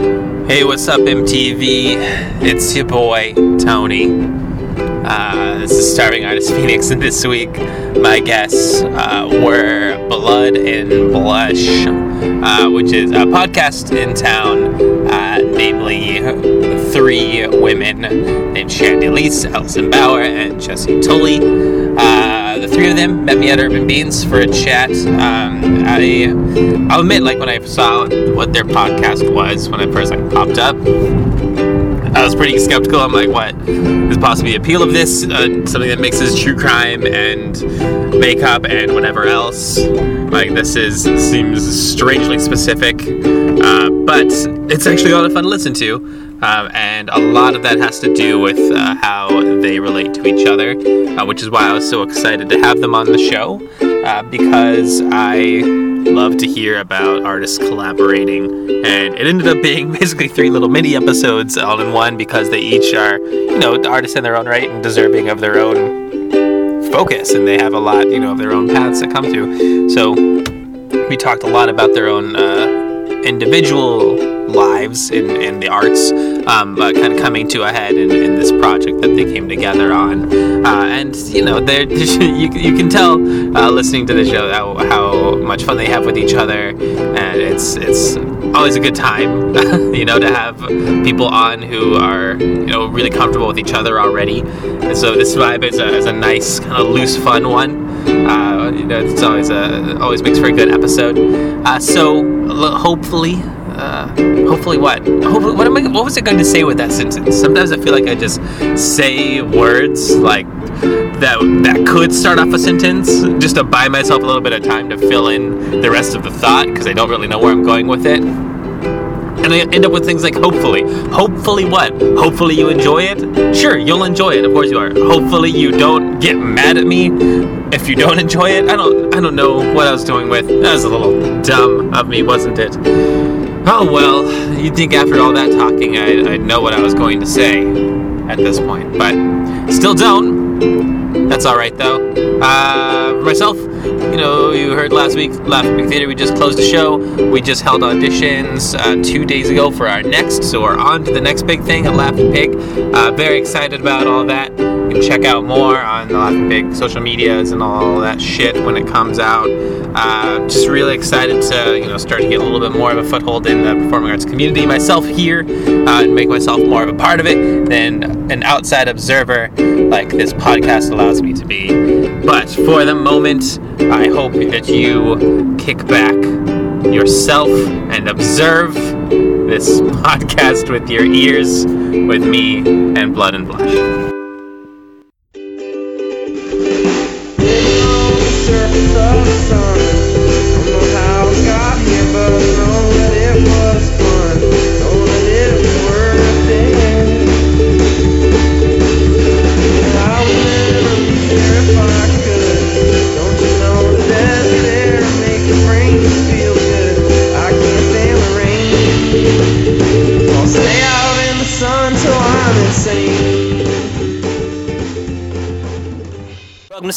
Hey, what's up, MTV? It's your boy, Tony. Uh, this is Starving Artist Phoenix, and this week my guests uh, were Blood and Blush, uh, which is a podcast in town, uh, namely three women named Shandy Lease, Allison Bauer, and Jesse Tully. Uh, the three of them met me at Urban Beans for a chat. Um, I, I'll admit, like when I saw what their podcast was when I first like popped up, I was pretty skeptical. I'm like, what is possibly the appeal of this? Uh, something that mixes true crime and makeup and whatever else. Like this is seems strangely specific, uh, but it's actually a lot of fun to listen to. Um, and a lot of that has to do with uh, how they relate to each other, uh, which is why I was so excited to have them on the show uh, because I love to hear about artists collaborating. And it ended up being basically three little mini episodes all in one because they each are, you know, artists in their own right and deserving of their own focus. And they have a lot, you know, of their own paths to come to. So we talked a lot about their own uh, individual lives in, in the arts, um, but kind of coming to a head in, in this project that they came together on. Uh, and you know, they're, you, you can tell uh, listening to the show how, how much fun they have with each other, and it's it's always a good time, you know, to have people on who are you know really comfortable with each other already. And so this vibe is a, is a nice kind of loose, fun one. Uh, you know, it's always a always makes for a good episode. Uh, so l- hopefully uh, hopefully what? Hopefully, what am I? What was I going to say with that sentence? Sometimes I feel like I just say words like that that could start off a sentence just to buy myself a little bit of time to fill in the rest of the thought because I don't really know where I'm going with it. And I end up with things like hopefully. Hopefully what? Hopefully you enjoy it? Sure, you'll enjoy it. Of course you are. Hopefully you don't get mad at me if you don't enjoy it. I don't I don't know what I was doing with. That was a little dumb of me, wasn't it? Oh well, you'd think after all that talking I'd, I'd know what I was going to say at this point, but still don't. That's alright though. Uh, for myself, you know, you heard last week, Laughing Pig Theater, we just closed the show. We just held auditions uh, two days ago for our next, so we're on to the next big thing at Laughing Pig. Uh, very excited about all that. Can check out more on the Pig social medias and all that shit when it comes out. Uh, just really excited to, you know, start to get a little bit more of a foothold in the performing arts community myself here uh, and make myself more of a part of it than an outside observer like this podcast allows me to be. But for the moment, I hope that you kick back yourself and observe this podcast with your ears with me and Blood and Blush. Welcome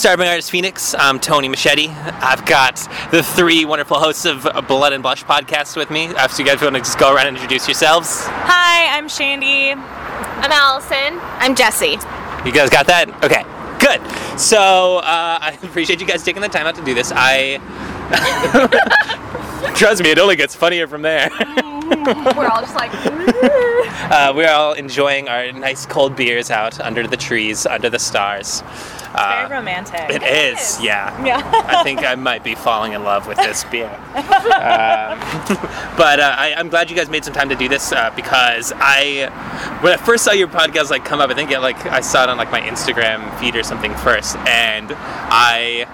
Starving Artist Phoenix. I'm Tony Machete. I've got the three wonderful hosts of Blood and Blush podcast with me. Uh, so you guys want to just go around and introduce yourselves? Hi, I'm Shandy. I'm Allison. I'm Jesse. You guys got that? Okay, good. So uh, I appreciate you guys taking the time out to do this. I trust me, it only gets funnier from there. We're all just like, uh, we're all enjoying our nice cold beers out under the trees, under the stars. Very romantic. It is, yeah. Yeah. I think I might be falling in love with this beer. Um, but uh, I, I'm glad you guys made some time to do this uh, because I, when I first saw your podcast like come up, I think it, like I saw it on like my Instagram feed or something first, and I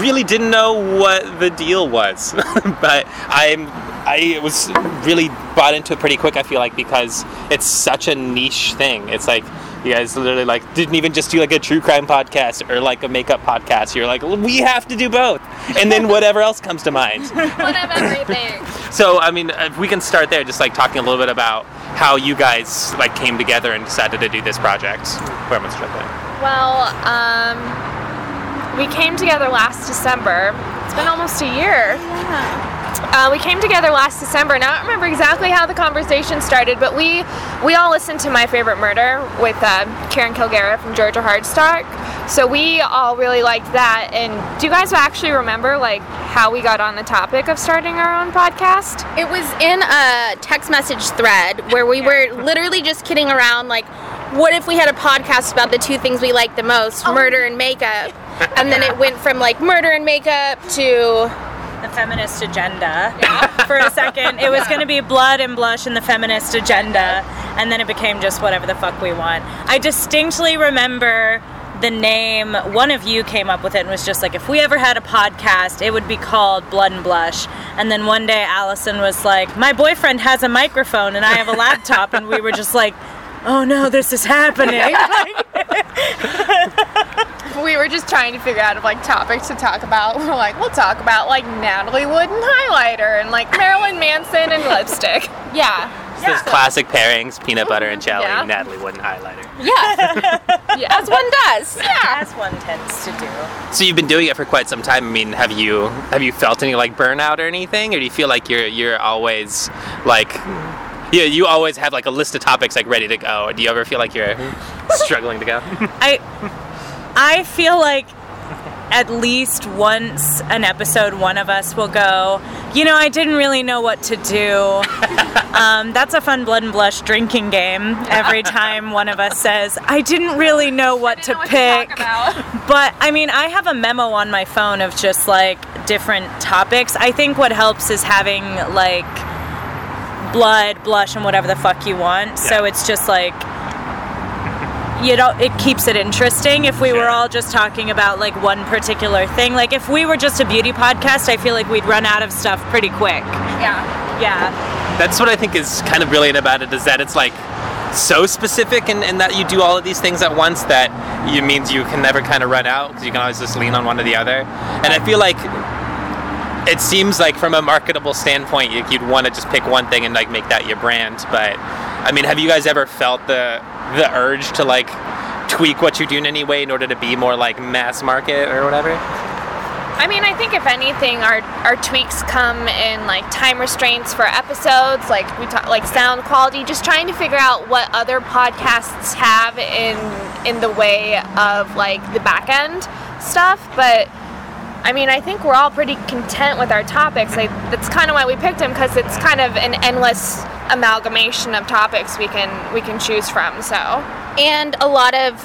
really didn't know what the deal was. but I'm I was really bought into it pretty quick. I feel like because it's such a niche thing. It's like you guys literally like didn't even just do like a true crime podcast or like a makeup podcast. You're like we have to do both, and then whatever else comes to mind. one of everything. So I mean, if we can start there, just like talking a little bit about how you guys like came together and decided to do this project. Where am I start? Well, um, we came together last December. It's been almost a year. Uh, we came together last December, and I don't remember exactly how the conversation started, but we we all listened to My Favorite Murder with uh, Karen Kilgariff from Georgia Hardstark. So we all really liked that. And do you guys actually remember like how we got on the topic of starting our own podcast? It was in a text message thread where we were literally just kidding around, like, what if we had a podcast about the two things we like the most, murder and makeup? And then it went from like murder and makeup to The feminist agenda. For a second, it was going to be blood and blush and the feminist agenda, and then it became just whatever the fuck we want. I distinctly remember the name. One of you came up with it and was just like, if we ever had a podcast, it would be called Blood and Blush. And then one day, Allison was like, my boyfriend has a microphone and I have a laptop, and we were just like. Oh no, this is happening. We were just trying to figure out like topics to talk about. We're like, we'll talk about like Natalie Wood and highlighter, and like Marilyn Manson and lipstick. yeah, Those classic pairings: peanut butter and jelly, Yeah. Natalie Wood and highlighter. yeah, Yeah. as one does. Yeah. As one tends to do. So you've been doing it for quite some time. I mean, have you have you felt any like burnout or anything, or do you feel like you're you're always like yeah you always have like a list of topics like ready to go? Or do you ever feel like you're struggling to go? I I feel like at least once an episode one of us will go, you know, I didn't really know what to do. um, that's a fun blood and blush drinking game every time one of us says, I didn't really know what to pick. But I mean, I have a memo on my phone of just like different topics. I think what helps is having like blood, blush, and whatever the fuck you want. So it's just like you know, it keeps it interesting. If we were all just talking about like one particular thing, like if we were just a beauty podcast, I feel like we'd run out of stuff pretty quick. Yeah. Yeah. That's what I think is kind of brilliant about it is that it's like so specific and, and that you do all of these things at once that it means you can never kind of run out because you can always just lean on one or the other. And I feel like it seems like from a marketable standpoint you- you'd want to just pick one thing and like make that your brand. But I mean, have you guys ever felt the the urge to like tweak what you do in any way in order to be more like mass market or whatever? I mean, I think if anything, our our tweaks come in like time restraints for episodes, like we talk, like sound quality. Just trying to figure out what other podcasts have in in the way of like the back end stuff. But I mean, I think we're all pretty content with our topics. Like that's kind of why we picked them because it's kind of an endless amalgamation of topics we can we can choose from. So and a lot of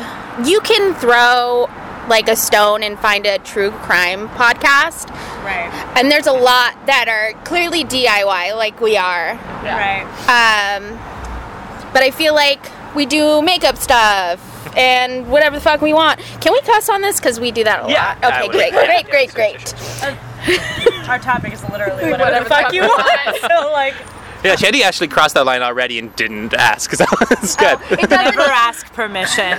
you can throw like a stone and find a true crime podcast Right. and there's a lot that are clearly DIY like we are Right. um, but I feel like we do makeup stuff and whatever the fuck we want. Can we cuss on this? Because we do that a Yeah, lot. I okay would. great great great great. Our topic is literally whatever, Whatever the fuck you want. so like Yeah, Shandy actually crossed that line already and didn't ask because that was oh, good. it never ask permission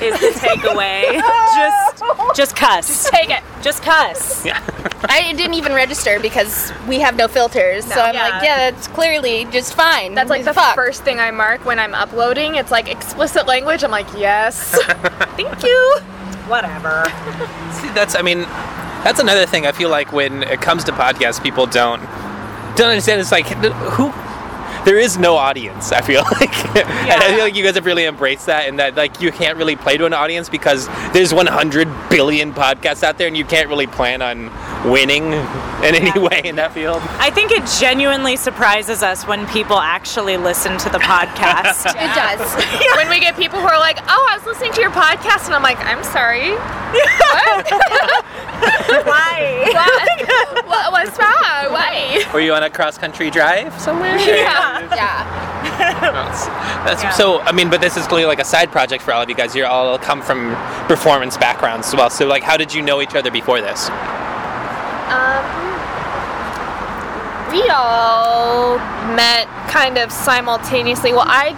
is the takeaway. just just cuss. Just take it. Just cuss. yeah. I didn't even register because we have no filters so I'm Yeah. like yeah that's clearly just fine That's like the Fuck. first thing I mark when I'm uploading. It's like explicit language. I'm like, yes. Thank you. Whatever. See, that's I mean, that's another thing. I feel like when it comes to podcasts, people don't don't understand. It's like who. There is no audience. I feel like, and I feel like you guys have really embraced that, and that like you can't really play to an audience because there's 100 billion podcasts out there, and you can't really plan on winning in any way in that field. I think it genuinely surprises us when people actually listen to the podcast. it does when we get people who are like, "Oh, I was listening to your podcast," and I'm like, "I'm sorry, Why? what? what what's wrong? Why?" Were you on a cross country drive somewhere? Yeah. Yeah That's, that's Yeah. so. I mean, but this is clearly like a side project for all of you guys. You all come from performance backgrounds as well. So, like, how did you know each other before this? Um, we all met kind of simultaneously. Well, I.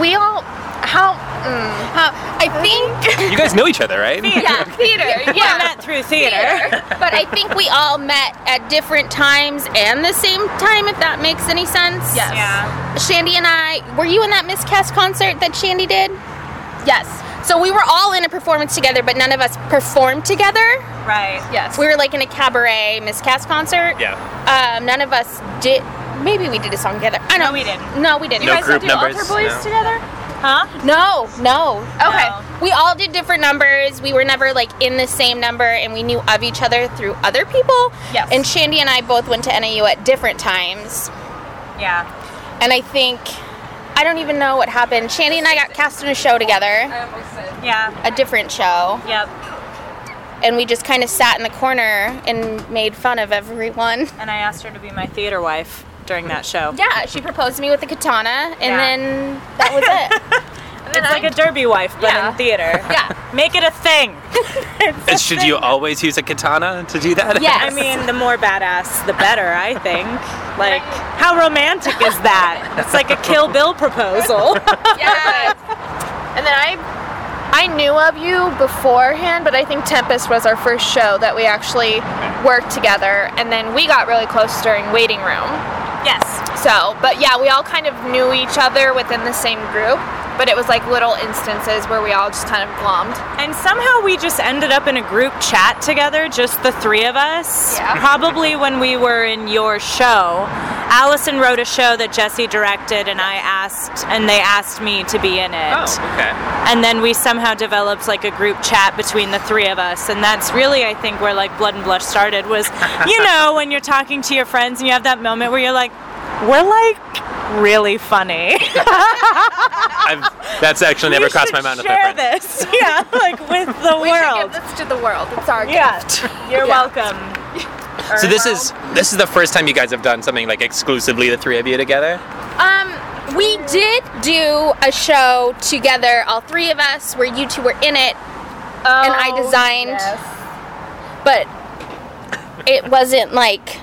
We all. How. Mm, Uh, I think You guys know each other, right? yeah theater. Yeah, Yeah. met through theater. but I think we all met at different times and the same time, if that makes any sense. Yes. Yeah. Shandy and I, were you in that Miscast concert that Shandy did? Yes. So we were all in a performance together, but none of us performed together. Right. Yes. We were like in a cabaret miscast concert. Yeah. Um, none of us did. Maybe we did a song together. I know No, we didn't. No, we didn't. No you guys group do numbers, Altar Boyz no. together? Huh? No, no. Okay. No. We all did different numbers. We were never like in the same number, and we knew of each other through other people. Yes. And Shandy and I both went to NAU at different times, Yeah. and I think I don't even know what happened. Shandy and I got cast in a show together, Yeah. a different show, Yep. and we just kind of sat in the corner and made fun of everyone. And I asked her to be my theater wife during that show. Yeah, she proposed to me with a katana, and Yeah. then that was it. And then It's like a derby wife, but Yeah. in theater. yeah. Make it a thing. And should you always use a katana to do that? Yes. I mean, the more badass, the better, I think. Like, how romantic is that? It's like a Kill Bill proposal. Yes. and then I I knew of you beforehand, but I think Tempest was our first show that we actually worked together, and then we got really close during waiting room. Yes. So, but yeah, we all kind of knew each other within the same group, but it was like little instances where we all just kind of glommed. And somehow we just ended up in a group chat together, just the three of us. Yeah. Probably when we were in your show. Allison wrote a show that Jesse directed, and I asked, and they asked me to be in it. Oh, okay. And then we somehow developed like a group chat between the three of us. And that's really, I think, where like Blood and Blush started was, you know, when you're talking to your friends and you have that moment where you're like, we're like really funny. I've, that's actually never we crossed my mind with my share this. Yeah, like with the We should world. give this to the world. It's our Yeah, gift. you're Yeah. welcome. So this is this is the first time you guys have done something like exclusively the three of you together. Um, we did do a show together, all three of us, where you two were in it, and I Oh, designed, yes. but it wasn't like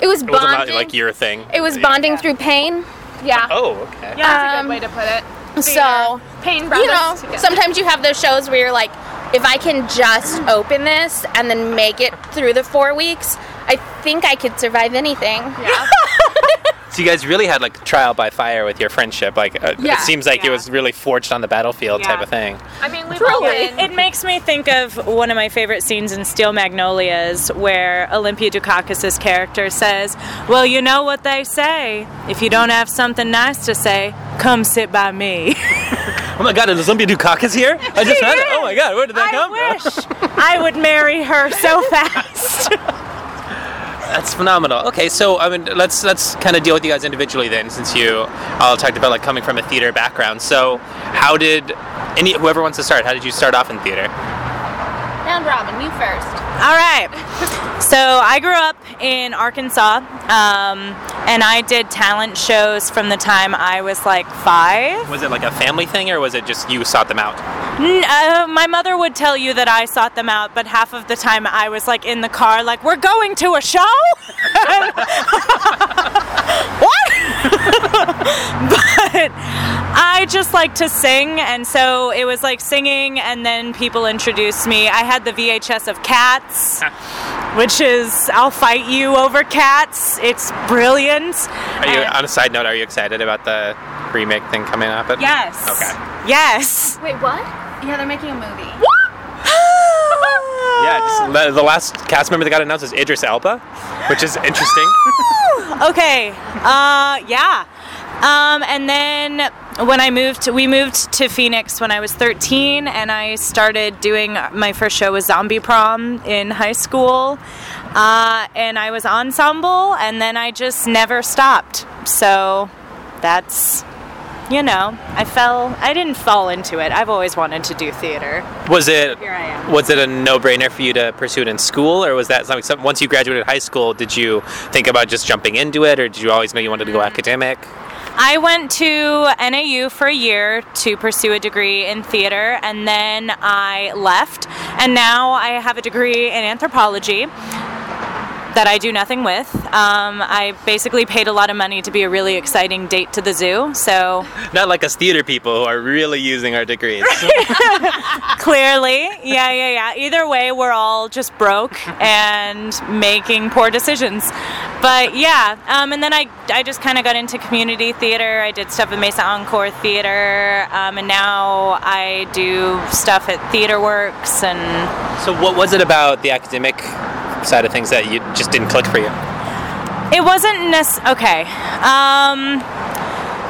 it was It wasn't bonding. like your thing. it was bonding through pain. Yeah. Oh, okay. Yeah. That's a Um, good way to put it. So Pain brought you know, us together. sometimes you have those shows where you're like, if I can just open this and then make it through the four weeks, I think I could survive anything. yeah. So you guys really had like trial by fire with your friendship. Like uh, Yeah, it seems like it was really forged on the battlefield type of thing. I mean, we've all Yeah, been. it, it makes me think of one of my favorite scenes in Steel Magnolias where Olympia Dukakis' character says, Well, you know what they say. If you don't have something nice to say, come sit by me. Oh my God! Is Olympia Dukakis here? I just met it. Oh my God! Where did that I come wish I would marry her so fast. That's phenomenal. Okay, so I mean, let's let's kind of deal with you guys individually then, since you all talked about like coming from a theater background. So, how did any whoever wants to start? How did you start off in theater? Round robin, you first. All right. So I grew up in Arkansas, um, and I did talent shows from the time I was like five. Was it like a family thing, or was it just you sought them out? N- uh, my mother would tell you that I sought them out, but half of the time I was like in the car, like, we're going to a show? what? but I just like to sing, and so it was like singing, and then people introduced me. I had the VHS of Cats, which is I'll fight you over Cats. It's brilliant. Are you And- on a side note? Are you excited about the remake thing coming up? At, Yes. Okay. Yes. Wait, what? Yeah, they're making a movie. Yeah, it's, the, the last cast member that got announced is Idris Elba, which is interesting. Okay. Uh, yeah. Um, and then when I moved, we moved to Phoenix when I was 13, and I started doing my first show was Zombie Prom in high school. Uh, and I was ensemble, and then I just never stopped. So that's, you know, I fell, I didn't fall into it. I've always wanted to do theater. Was it Here I am. was it a no-brainer for you to pursue it in school, or was that something? Once you graduated high school, did you think about just jumping into it, or did you always know you wanted to go academic? I went to NAU for a year to pursue a degree in theater, and then I left, and now I have a degree in anthropology. That I do nothing with. Um, I basically paid a lot of money to be a really exciting date to the zoo. So Not like us theater people who are really using our degrees. clearly, yeah, yeah, yeah. Either way, we're all just broke and making poor decisions. But yeah, um, and then I, I just kind of got into community theater. I did stuff at Mesa Encore Theater, um, and now I do stuff at Theater Works and so, what was it about the academic side of things that you just didn't click for you? It wasn't necessarily okay. Um,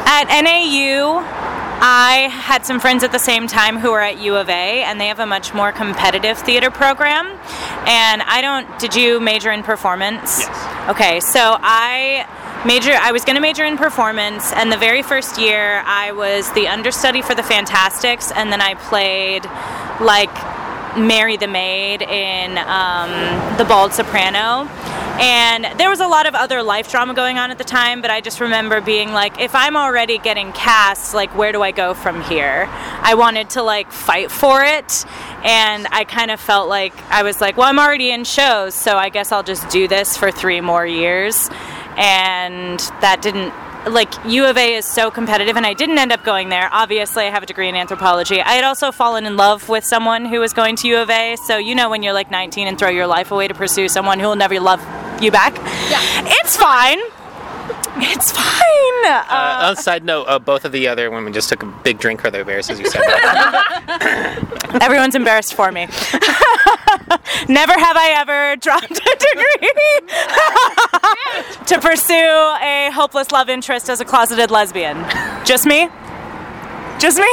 at NAU, I had some friends at the same time who were at U of A, and they have a much more competitive theater program. And I don't. Did you major in performance? Yes. Okay, so I major. I was going to major in performance, and the very first year I was the understudy for the Fantasticks, and then I played like Mary the Maid in um, The Bald Soprano. And there was a lot of other life drama going on at the time, but I just remember being like, if I'm already getting cast, like, where do I go from here? I wanted to, like, fight for it. And I kind of felt like, I was like, well, I'm already in shows, so I guess I'll just do this for three more years. And that didn't like U of A is so competitive, and I didn't end up going there. Obviously, I have a degree in anthropology. I had also fallen in love with someone who was going to U of A, so you know when you're like 19 and throw your life away to pursue someone who will never love you back. Yeah. It's fine. It's fine. Uh, Uh, on a side note, uh, both of the other women just took a big drink for their beers, as you said. that. everyone's embarrassed for me. Never have I ever dropped a degree to pursue a hopeless love interest as a closeted lesbian. Just me? Just me?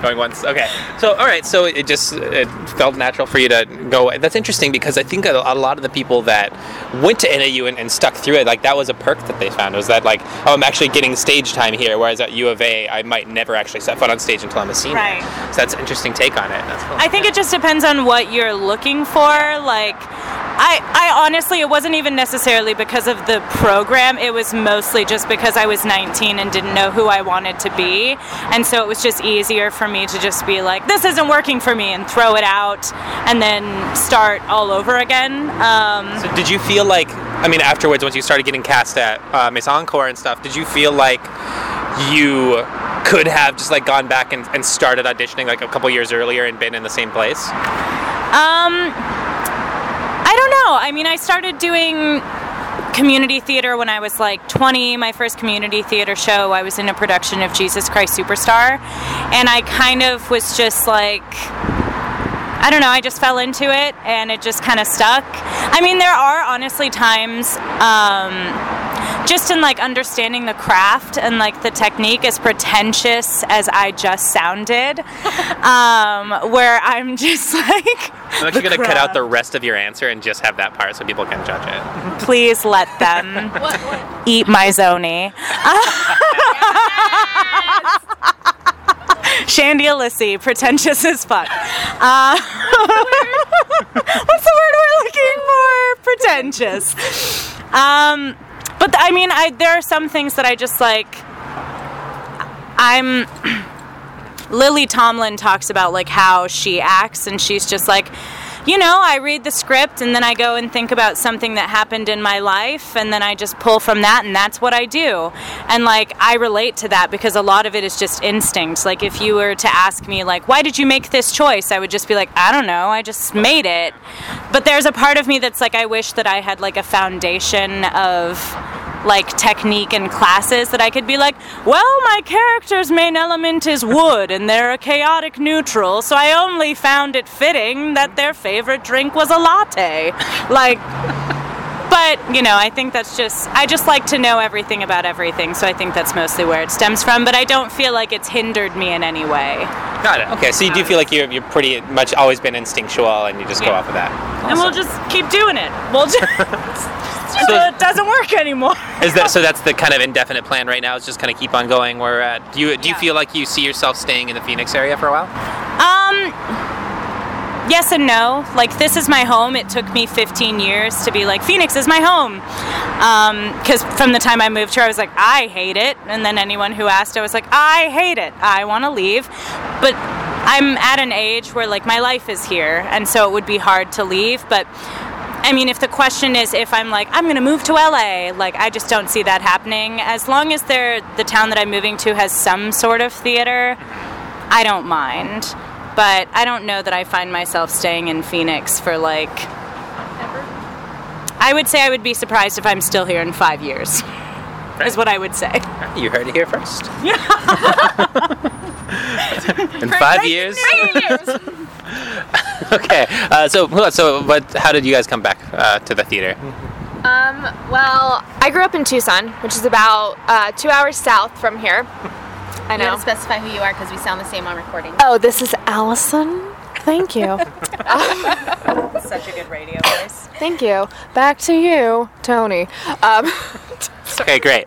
Going once. Okay. So, all right. So it just it felt natural for you to go. That's interesting because I think a, a lot of the people that went to NAU and, and stuck through it, like that was a perk that they found. Was that like, oh, I'm actually getting stage time here, whereas at U of A, I might never actually set foot on stage until I'm a senior. Right. So that's an interesting take on it. That's cool. I think it just depends on what you're looking for. Like, I, I honestly, it wasn't even necessarily because of the program. It was mostly just because I was 19 and didn't know who I wanted to be. And so it was just easier for me to just be like, this isn't working for me and throw it out and then start all over again. Um, So did you feel like, I mean, afterwards, once you started getting cast at uh, Mesa Encore and stuff, did you feel like you could have just like gone back and, and started auditioning like a couple years earlier and been in the same place? Um, I don't know. I mean, I started doing community theater when I was like 20. My first community theater show, I was in a production of Jesus Christ Superstar. And I kind of was just like, I don't know, I just fell into it and it just kind of stuck. I mean, there are honestly times, um, just in like understanding the craft and like the technique, as pretentious as I just sounded, um, where I'm just like, I'm actually going to cut out the rest of your answer and just have that part so people can judge it. please let them What, what? eat my zoni. Shandy Alissi, pretentious as fuck. Uh, what's the word we're looking for? Pretentious. Um, but I mean, I there are some things that I just like. I'm. Lily Tomlin talks about like how she acts, and she's just like, you know, I read the script and then I go and think about something that happened in my life, and then I just pull from that, and that's what I do. And like, I relate to that because a lot of it is just instinct. Like, if you were to ask me, like, why did you make this choice? I would just be like, I don't know, I just made it. But there's a part of me that's like, I wish that I had like a foundation of like technique and classes that I could be like, well, my character's main element is wood and they're a chaotic neutral, so I only found it fitting that their favorite drink was a latte. Like, but, you know, I think that's just, I just like to know everything about everything, so I think that's mostly where it stems from, but I don't feel like it's hindered me in any way. Got it. Okay, so you do feel like you're, you're pretty much always been instinctual and you just go Yeah. off of that. And we'll just keep doing it. We'll just. so it doesn't work anymore. Is that so? That's the kind of indefinite plan right now. Is just kind of keep on going. Where at? Do you do you Yeah. feel like you see yourself staying in the Phoenix area for a while? Um, yes and no. Like this is my home. It took me 15 years to be like Phoenix is my home. Um, because from the time I moved here, I was like I hate it, and then anyone who asked, I was like I hate it. I want to leave, but I'm at an age where like my life is here, and so it would be hard to leave. But I mean, if the question is if I'm like I'm going to move to LA, like I just don't see that happening. As long as the town that I'm moving to has some sort of theater, I don't mind. But I don't know that I find myself staying in Phoenix for like. Ever? I would say I would be surprised if I'm still here in five years. Is what I would say. You heard it here first. Yeah. In five years. okay. Uh, so, so, but how did you guys come back uh, to the theater? Um, well, I grew up in Tucson, which is about uh, two hours south from here. I You know. gotta specify who you are because we sound the same on recording. Oh, this is Allison. Thank you. Such a good radio voice. Thank you. Back to you, Tony. Um, Okay, great.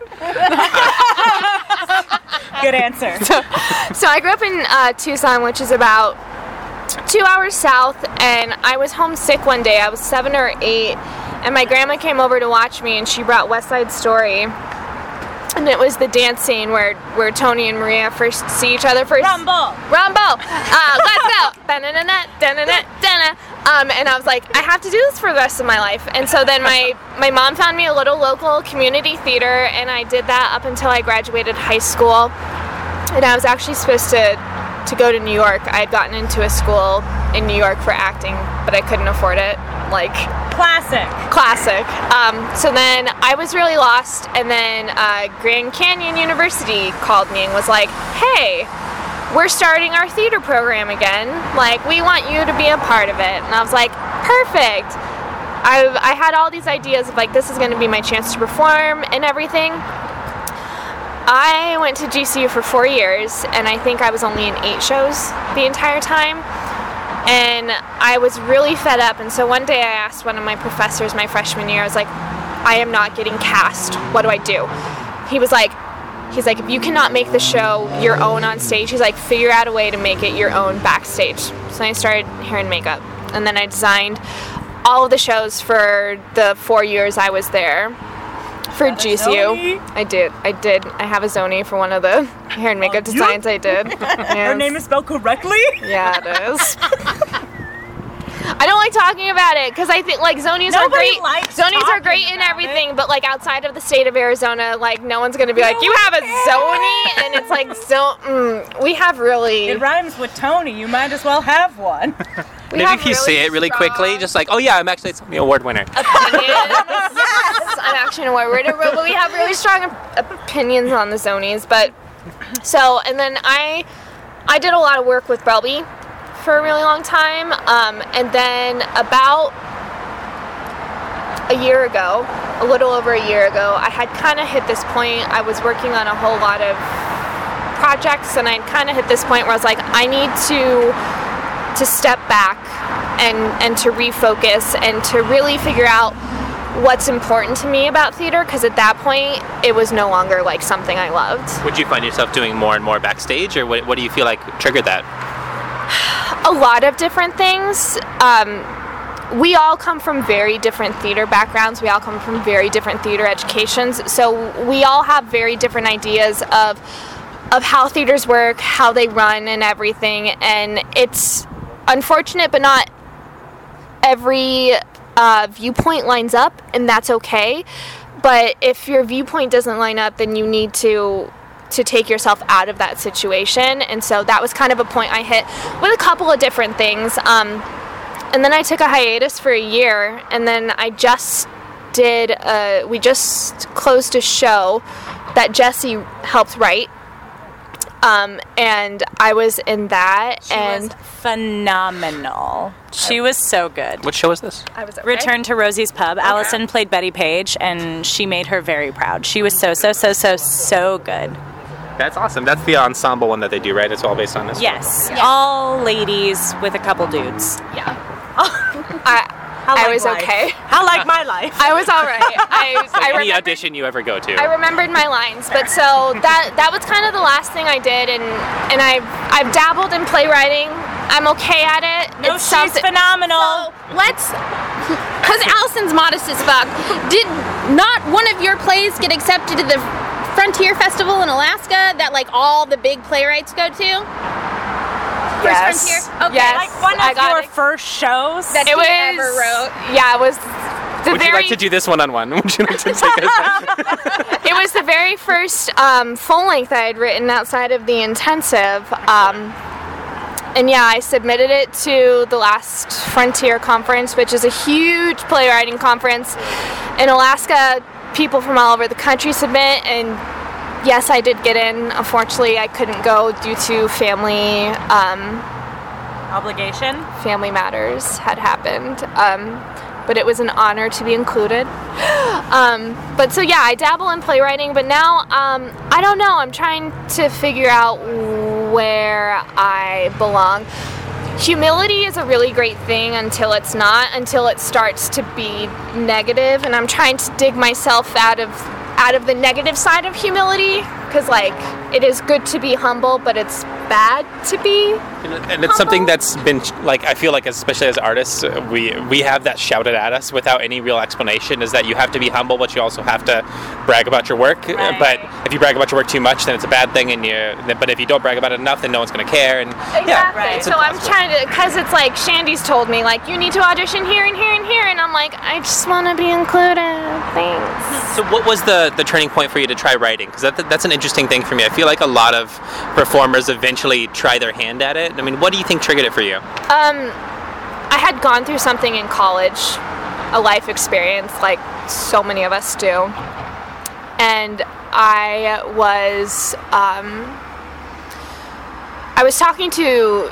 Good answer. so I grew up in uh, Tucson, which is about two hours south, and I was homesick one day. I was seven or eight, and my grandma came over to watch me, and she brought West Side Story. And it was the dance scene where, where Tony and Maria first see each other first. Rumble. Rumble! Uh, let's go! Um, and I was like, I have to do this for the rest of my life. And so then my, my mom found me a little local community theater, and I did that up until I graduated high school. And I was actually supposed to, to go to New York. I had gotten into a school in New York for acting, but I couldn't afford it. Like, Classic. classic. Um, so then I was really lost, and then uh, Grand Canyon University called me and was like, "Hey, we're starting our theater program again. Like, we want you to be a part of it." And I was like, "Perfect." I I had all these ideas of like this is going to be my chance to perform and everything. I went to GCU for four years, and I think I was only in eight shows the entire time and I was really fed up. And so one day I asked one of my professors my freshman year, I was like, I am not getting cast. What do I do? He was like, he's like, if you cannot make the show your own on stage, he's like, figure out a way to make it your own backstage. So I started hair and makeup, and then I designed all of the shows for the four years I was there. For GCU, I did. I did. I have a Zoni for one of the hair and makeup designs I did. Her name is spelled correctly? Yeah, it is. I don't like talking about it because I think like zonies are Nobody great. likes Zonies are great in about everything, but like outside of the state of Arizona, like no one's gonna be like, "You one have a cares." zoni," and it's like, so mm, we have really, It rhymes with Tony. You might as well have one. we Maybe if you say it really quickly, just like, oh yeah, I'm actually a Tony Award winner. opinions. yes, I'm actually an award winner, but we have really strong op- opinions on the zonies. But so, and then I, I did a lot of work with Belby for a really long time, um, and then about a year ago, a little over a year ago, I had kind of hit this point. I was working on a whole lot of projects, and I kind of hit this point where I was like, I need to to step back and and to refocus and to really figure out what's important to me about theater because at that point it was no longer like something I loved. Would you find yourself doing more and more backstage, or what, what do you feel like triggered that? A lot of different things. Um, we all come from very different theater backgrounds. We all come from very different theater educations. So we all have very different ideas of of how theaters work, how they run, and everything. And it's unfortunate, but not every uh, viewpoint lines up, and that's okay. But if your viewpoint doesn't line up, then you need to to take yourself out of that situation. And so that was kind of a point I hit with a couple of different things. Um, and then I took a hiatus for a year, and then I just did. A, we just closed a show that Jesse helped write. Um, and I was in that, She and was phenomenal. She was so good. What show is this? I was okay. Return to Rosie's Pub. Allison played Bettie Page, and she made her very proud. She was so, so, so, so, so good. That's awesome. That's the ensemble one that they do, right? It's all based on this. one. Yes, all ladies with a couple dudes. Yeah. I, How I like was life. okay. How like my life? I was all right. I, I Any remembered, audition you ever go to. I remembered my lines, but so that that was kind of the last thing I did, and and I I've dabbled in playwriting. I'm okay at it. No, It's she's something- phenomenal. So let's, because Allison's modest as fuck. Did not one of your plays get accepted to the Frontier Festival in Alaska that like all the big playwrights go to? Yes. Frontier? Okay. Yes. Like one of your first shows. That It you was. ever wrote. Yeah, it was the Would very. you like to do this one on one? Would you like to take us? it was the very first um, full length I had written outside of the intensive. Um, and yeah, I submitted it to the last Frontier Conference, which is a huge playwriting conference in Alaska. People from all over the country submit, and yes, I did get in. Unfortunately, I couldn't go due to family um, Obligation. family matters had happened. Um, but it was an honor to be included. Um, but so yeah, I dabble in playwriting, but now um, I don't know. I'm trying to figure out where I belong. Humility is a really great thing until it's not, until it starts to be negative, and I'm trying to dig myself out of out of the negative side of humility because like it is good to be humble, but it's bad to be and it's something that's been like I feel like especially as artists uh, we we have that shouted at us without any real explanation is that you have to be humble but you also have to brag about your work Uh, Right. but if you brag about your work too much then it's a bad thing and you but if you don't brag about it enough then no one's going to care and Exactly. yeah Right. So I'm trying to, because it's like Shandy's told me, like, you need to audition here and here and here, and I'm like, I just want to be included. Thanks. So what was the, the turning point for you to try writing? Because that, that's an interesting thing for me. I feel like a lot of performers eventually try their hand at it. I mean, what do you think triggered it for you? Um, I had gone through something in college, a life experience, like so many of us do, and I was, um, I was talking to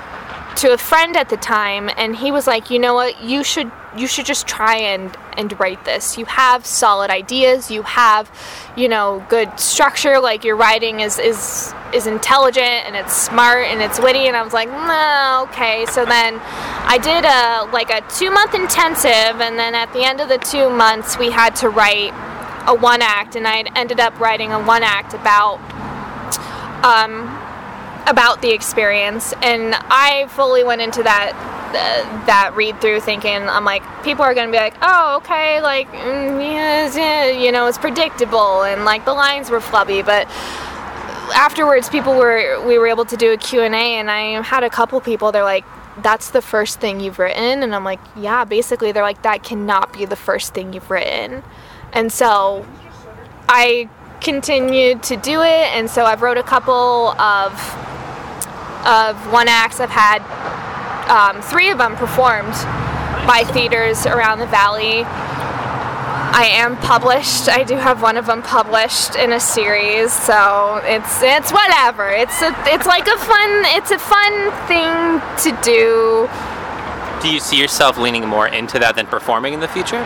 to a friend at the time and he was like you know what? You should you should just try and and write this. You have solid ideas. You have you know good structure. Like your writing is is is intelligent and it's smart and it's witty. And i was like no okay. So then i did a like a two month intensive and then at the end of the two months we had to write a one act and i ended up writing a one act about um about the experience and i fully went into that uh, that read through thinking i'm like people are gonna be like oh okay like mm, yeah, you know it's predictable and like the lines were flubby but afterwards people were we were able to do a q&a and i had a couple people they're like that's the first thing you've written? And i'm like yeah basically they're like that cannot be the first thing you've written. And so i continued to do it and so i've wrote a couple of of one acts i've had um, three of them performed by theaters around the valley I am published. I do have one of them published in a series, so it's it's whatever. It's a, it's like a fun it's a fun thing to do. Do you see yourself leaning more into that than performing in the future?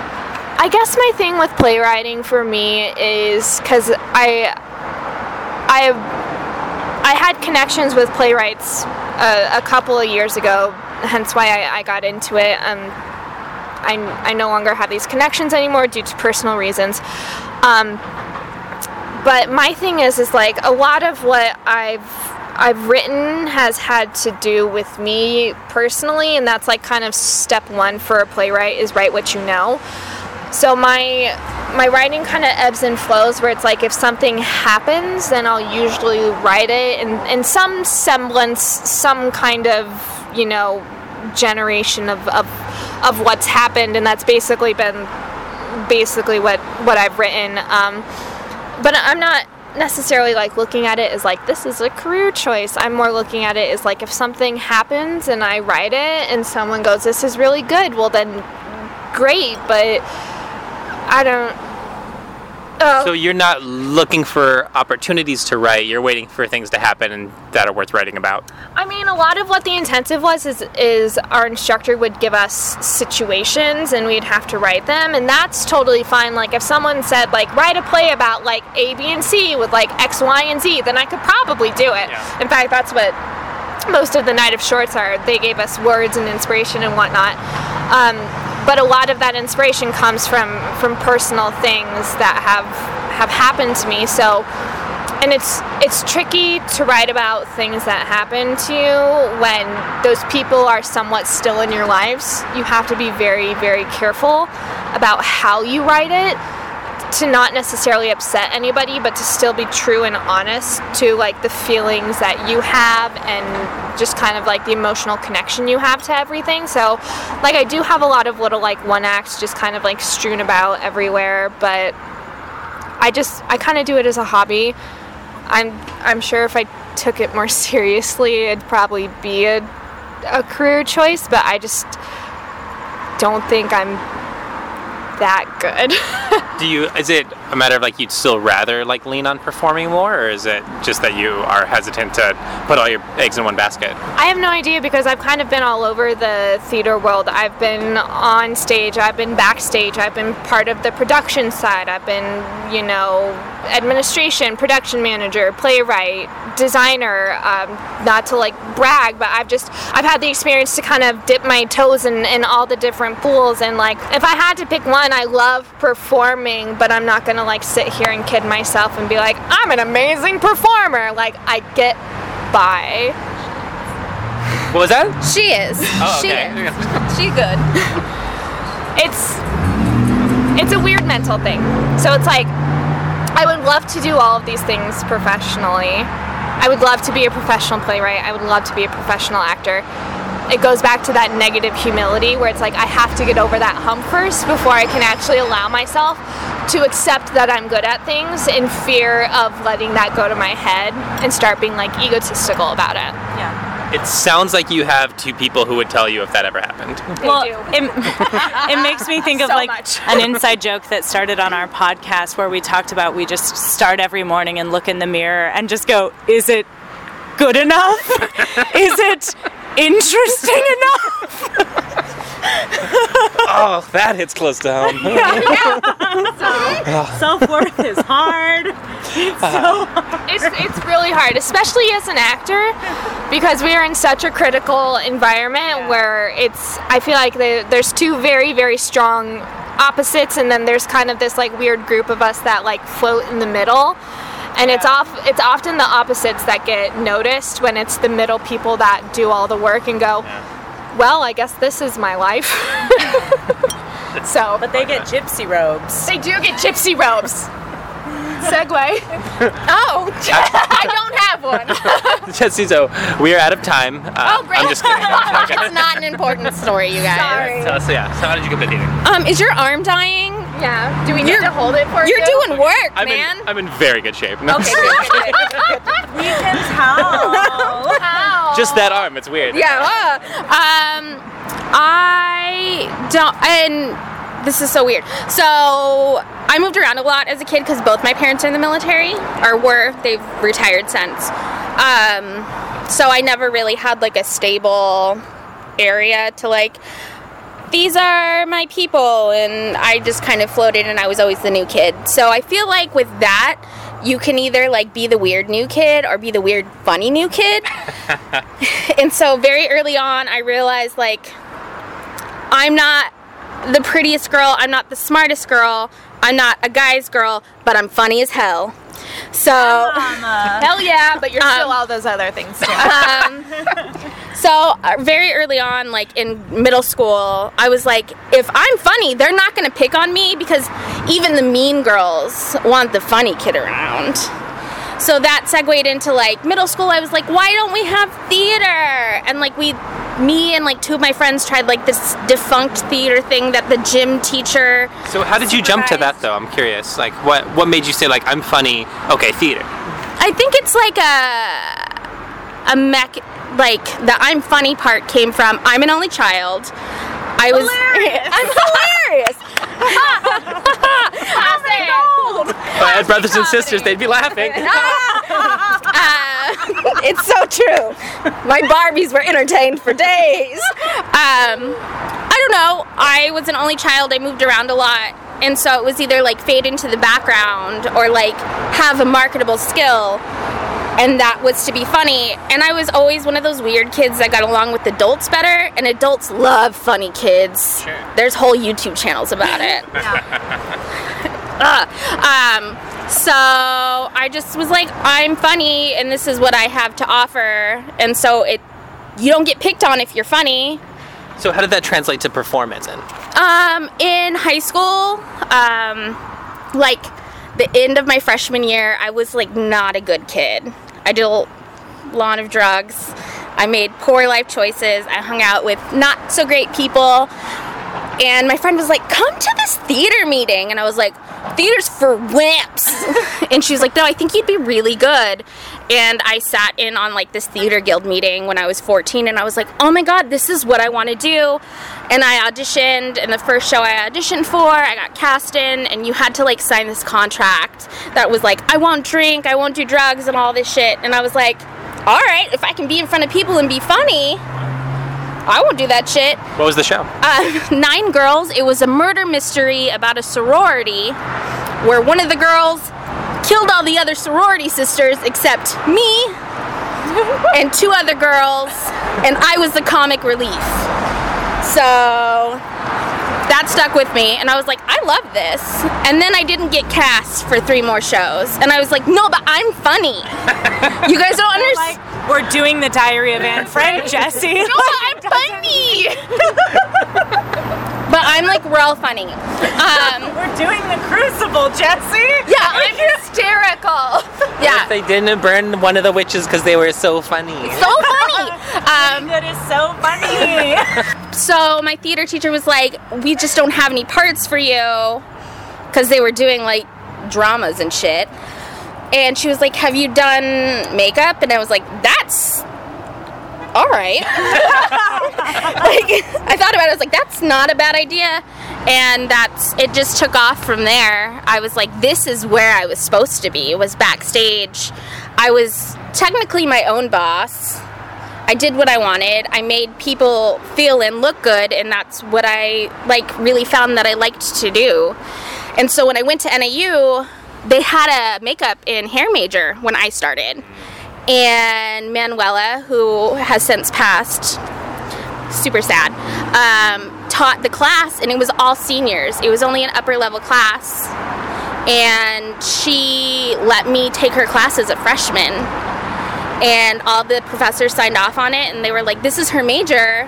I guess my thing with playwriting for me is because I I I had connections with playwrights a, a couple of years ago, hence why I, I got into it. Um, I, I no longer have these connections anymore due to personal reasons. Um, but my thing is, is like a lot of what I've I've written has had to do with me personally, and that's like kind of step one for a playwright is write what you know. So my my writing kind of ebbs and flows where it's like if something happens, then I'll usually write it in, in some semblance, some kind of you know generation of, of of what's happened, and that's basically been basically what what I've written. Um, but I'm not necessarily like looking at it as like this is a career choice. I'm more looking at it as like if something happens and I write it and someone goes, "This is really good," well then great, but I don't. Oh, So you're not looking for opportunities to write. You're waiting for things to happen and that are worth writing about. I mean, a lot of what the intensive was is is our instructor would give us situations and we'd have to write them, and that's totally fine. Like if someone said like write a play about like A, B, and C with like X, Y, and Z, then I could probably do it. Yeah. In fact, that's what most of the night of shorts are. They gave us words and inspiration and whatnot. Um, but a lot of that inspiration comes from from personal things that have have happened to me. So and it's it's tricky to write about things that happen to you when those people are somewhat still in your lives. You have to be very very careful about how you write it to not necessarily upset anybody, but to still be true and honest to like the feelings that you have and just kind of like the emotional connection you have to everything. So, like, I do have a lot of little like one acts just kind of like strewn about everywhere, but I just I kind of do it as a hobby. I'm I'm sure if I took it more seriously, it'd probably be a a career choice, but I just don't think I'm that good. Do you? Is it a matter of like you'd still rather like lean on performing more, or is it just that you are hesitant to put all your eggs in one basket? I have no idea because I've kind of been all over the theater world. I've been on stage, I've been backstage, I've been part of the production side, I've been, you know, administration, production manager, playwright, designer. Um, not to like brag, but I've just I've had the experience to kind of dip my toes in, in all the different pools. And like, if I had to pick one, I love performing, but I'm not gonna like sit here and kid myself and be like, I'm an amazing performer. Like, I get by. What was that? She is. Oh, she is. She good. it's it's a weird mental thing. So it's like I would love to do all of these things professionally. I would love to be a professional playwright. I would love to be a professional actor. It goes back to that negative humility where it's like I have to get over that hump first before I can actually allow myself to accept that I'm good at things in fear of letting that go to my head and start being like egotistical about it. Yeah. It sounds like you have two people who would tell you if that ever happened. They well, do. It, it makes me think of So like much. an inside joke that started on our podcast where we talked about we just start every morning and look in the mirror and just go, is it good enough? is it interesting enough? oh, that hits close to home. Self worth is uh-huh. hard. it's it's really hard, especially as an actor, because we are in such a critical environment where it's. I feel like the, there's two very very strong opposites, and then there's kind of this like weird group of us that like float in the middle. And it's off. It's often the opposites that get noticed when it's the middle people that do all the work and go, "Well, I guess this is my life." so, But they get gypsy robes. they do get gypsy robes. Segue. oh, I don't have one. Jesse, so we are out of time. Uh, Oh, great. I'm just kidding. I'm. It's not an important story, you guys. Sorry. So, so yeah, so how did you get into theater? Um, is your arm dying? Yeah. Do we need You're- to hold it for You're you? Are doing work, I'm man. in, I'm in very good shape. No, okay, good, good, good. We can tell. How? just that arm. It's weird. Yeah. uh, um, I don't, and this is so weird. So I moved around a lot as a kid because both my parents are in the military, or were. They've retired since. Um, so I never really had like a stable area to like. These are my people, and I just kind of floated, and I was always the new kid. So I feel like with that, you can either like be the weird new kid or be the weird funny new kid. and so very early on i realized like i'm not the prettiest girl i'm not the smartest girl i'm not a guy's girl but i'm funny as hell so Hell yeah, but you're still Um, all those other things too. um, so uh, very early on like in middle school i was like if i'm funny they're not going to pick on me because even the mean girls want the funny kid around so that segued into like middle school i was like why don't we have theater and like we me and like two of my friends tried like this defunct theater thing that the gym teacher So how did you jump to that though? I'm curious. Like what what made you say like I'm funny? Okay, theater. I think it's like a a mech like the I'm funny part came from I'm an only child. I was hilarious. I'm hilarious. If I had brothers and sisters, they'd be laughing. Uh, it's so true. My Barbies were entertained for days. Um, I don't know. I was an only child. I moved around a lot. And so it was either like fade into the background or like have a marketable skill. And that was to be funny. And I was always one of those weird kids that got along with adults better. And adults love funny kids. Sure. There's whole YouTube channels about it. Ugh. Um, so I just was like, I'm funny, and this is what I have to offer. And so it, you don't get picked on if you're funny. So how did that translate to performance then? Um, in high school, um, like the end of my freshman year, I was like not a good kid. I did a lot of drugs. I made poor life choices. I hung out with not so great people. And my friend was like, "Come to this theater meeting." And I was like, "Theater's for wimps." and she was like, "No, I think you'd be really good." And I sat in on like this theater guild meeting when I was 14 and I was like, "Oh my god, this is what I want to do." And I auditioned and the first show I auditioned for, I got cast in and you had to like sign this contract that was like, "I won't drink, I won't do drugs and all this shit." And I was like, "All right, if I can be in front of people and be funny, I won't do that shit." What was the show? uh, Nine Girls. It was a murder mystery about a sorority where one of the girls killed all the other sorority sisters except me and two other girls, and I was the comic relief. So that stuck with me, and I was like, I love this. And then I didn't get cast for three more shows, and I was like, no, but I'm funny. You guys don't understand. Like we're doing the Diary of Anne Frank, Jesse. No, I'm funny. but I'm like real funny. Um, We're doing the Crucible, Jesse. yeah, I'm hysterical. yeah. If They didn't burn one of the witches because they were so funny. so funny. Um, That is so funny. so my theater teacher was like, "We just don't have any parts for you," because they were doing like dramas and shit. And she was like, "Have you done makeup?" And I was like, "That's all right." like I thought about it. I was like, "That's not a bad idea." And that's it. Just took off from there. I was like, "This is where I was supposed to be." Was backstage. I was technically my own boss. I did what I wanted. I made people feel and look good, and that's what I like really found that I liked to do. And so when I went to NAU, they had a makeup and hair major when I started. And Manuela, who has since passed, super sad, um, taught the class, and it was all seniors. It was only an upper level class. And she let me take her class as a freshman and all the professors signed off on it and they were like this is her major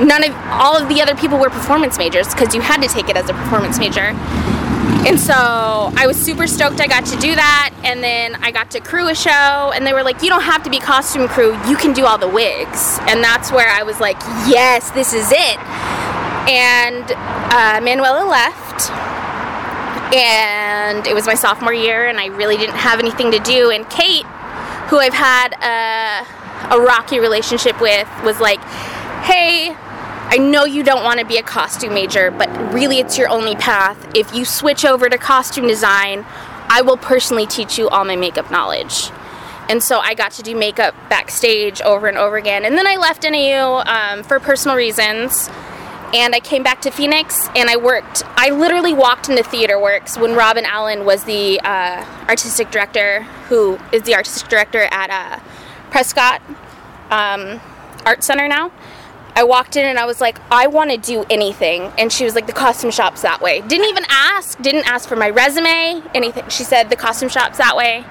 none of all of the other people were performance majors because you had to take it as a performance major and so i was super stoked i got to do that. And then i got to crew a show and they were like you don't have to be costume crew. You can do all the wigs. And that's where i was like yes this is it. And uh, manuela left and it was my sophomore year and i really didn't have anything to do. And kate who I've had a, a rocky relationship with, was like, hey, I know you don't want to be a costume major, but really it's your only path. If you switch over to costume design, I will personally teach you all my makeup knowledge. And so I got to do makeup backstage over and over again. And then I left NAU um, for personal reasons. And I came back to Phoenix and I worked. I literally walked into Theater Works when Robin Allen was the uh, artistic director, who is the artistic director at uh, Prescott um, Art Center now. I walked in and I was like, I want to do anything. And she was like, the costume shop's that way. Didn't even ask, didn't ask for my resume, anything. She said, the costume shop's that way.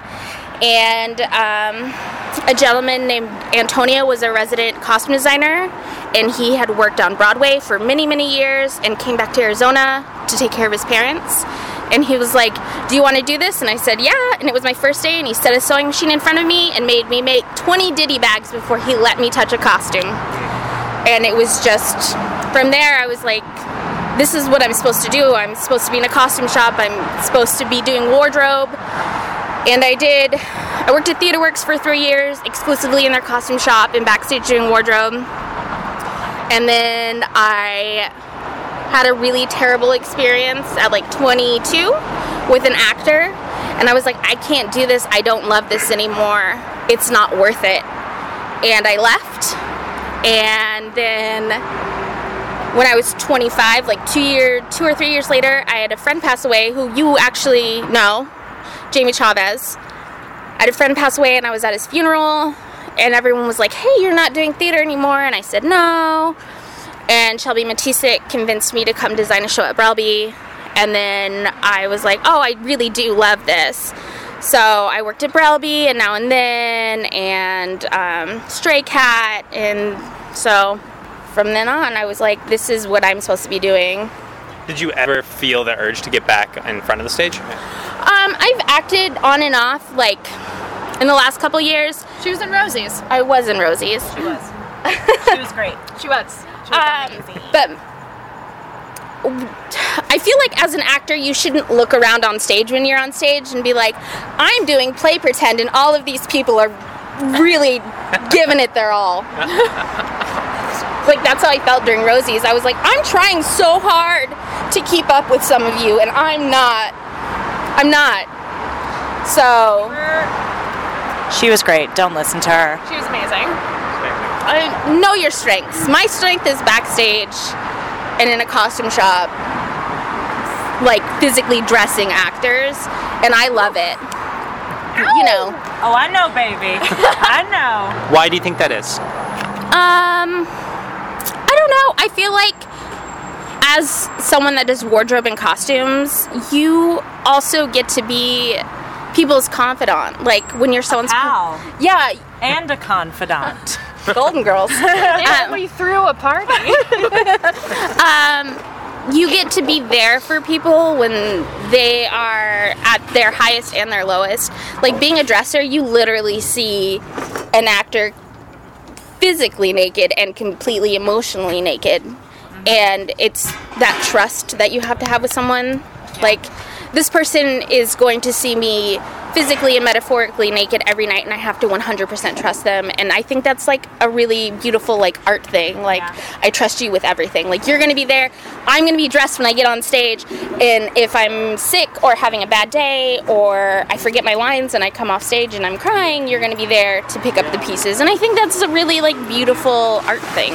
And um, a gentleman named Antonio was a resident costume designer, and he had worked on Broadway for many, many years and came back to Arizona to take care of his parents. And he was like, Do you want to do this? And I said, Yeah. And it was my first day, and he set a sewing machine in front of me and made me make 20 ditty bags before he let me touch a costume. And it was just, from there, I was like, This is what I'm supposed to do. I'm supposed to be in a costume shop, I'm supposed to be doing wardrobe. And I did, I worked at TheaterWorks for three years, exclusively in their costume shop and backstage doing wardrobe. And then I had a really terrible experience at like 22 with an actor. And I was like, I can't do this. I don't love this anymore. It's not worth it. And I left. And then when I was 25, like two year, two or three years later, I had a friend pass away who you actually know, Jamie Chavez. I had a friend pass away, and I was at his funeral, and everyone was like, "Hey, you're not doing theater anymore," and I said no. And Shelby Maticic convinced me to come design a show at Brelby, and then I was like, "Oh, I really do love this." So I worked at Brelby and now and then, and um, Stray Cat, and so from then on, I was like, "This is what I'm supposed to be doing." Did you ever feel the urge to get back in front of the stage? Um, I've acted on and off like in the last couple years. She was in Rosie's. I was in Rosie's, She was. she was great. She was. She was Um, amazing. but I feel like as an actor, you shouldn't look around on stage when you're on stage and be like, "I'm doing play pretend," and all of these people are really giving it their all. like that's how I felt during Rosie's. I was like, I'm trying so hard to keep up with some of you, and I'm not. I'm not. So She was great. Don't listen to her. She was amazing. I know your strengths. My strength is backstage and in a costume shop, like physically dressing actors, and I love it. You know. Oh, I know, baby. I know. Why do you think that is? Um, I don't know. I feel like as someone that does wardrobe and costumes, you also get to be people's confidant. Like when you're someone's pal. yeah, And a confidant. Golden Girls. And we threw a party. um, you get to be there for people when they are at their highest and their lowest. Like being a dresser, you literally see an actor physically naked and completely emotionally naked. And it's that trust that you have to have with someone. Like, this person is going to see me physically and metaphorically naked every night, and I have to 100% trust them. And I think that's like a really beautiful, like, art thing. Like, Yeah. I trust you with everything. Like, you're gonna be there, I'm gonna be dressed when I get on stage, and if I'm sick or having a bad day, or I forget my lines and I come off stage and I'm crying, you're gonna be there to pick up the pieces. And I think that's a really, like, beautiful art thing.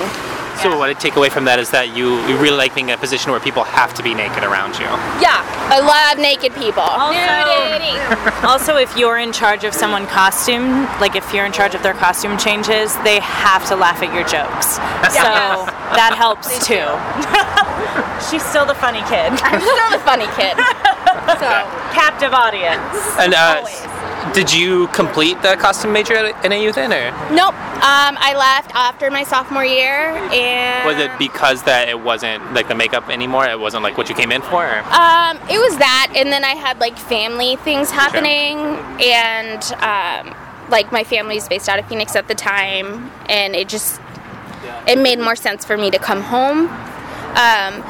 So what I take away from that is that you, you really like being in a position where people have to be naked around you. Yeah, I love naked people. Also, also, if you're in charge of someone costume, like if you're in charge of their costume changes, they have to laugh at your jokes. So that helps too. She's still the funny kid. I'm still the funny kid. So, Captive audience. And uh, Always. Did you complete the costume major at NAU then, or nope. Um, I left after my sophomore year, and was it because that it wasn't like the makeup anymore? It wasn't like what you came in for. Or? Um, it was that, and then I had like family things happening, and um, like my family's based out of Phoenix at the time, and it just it made more sense for me to come home. Um,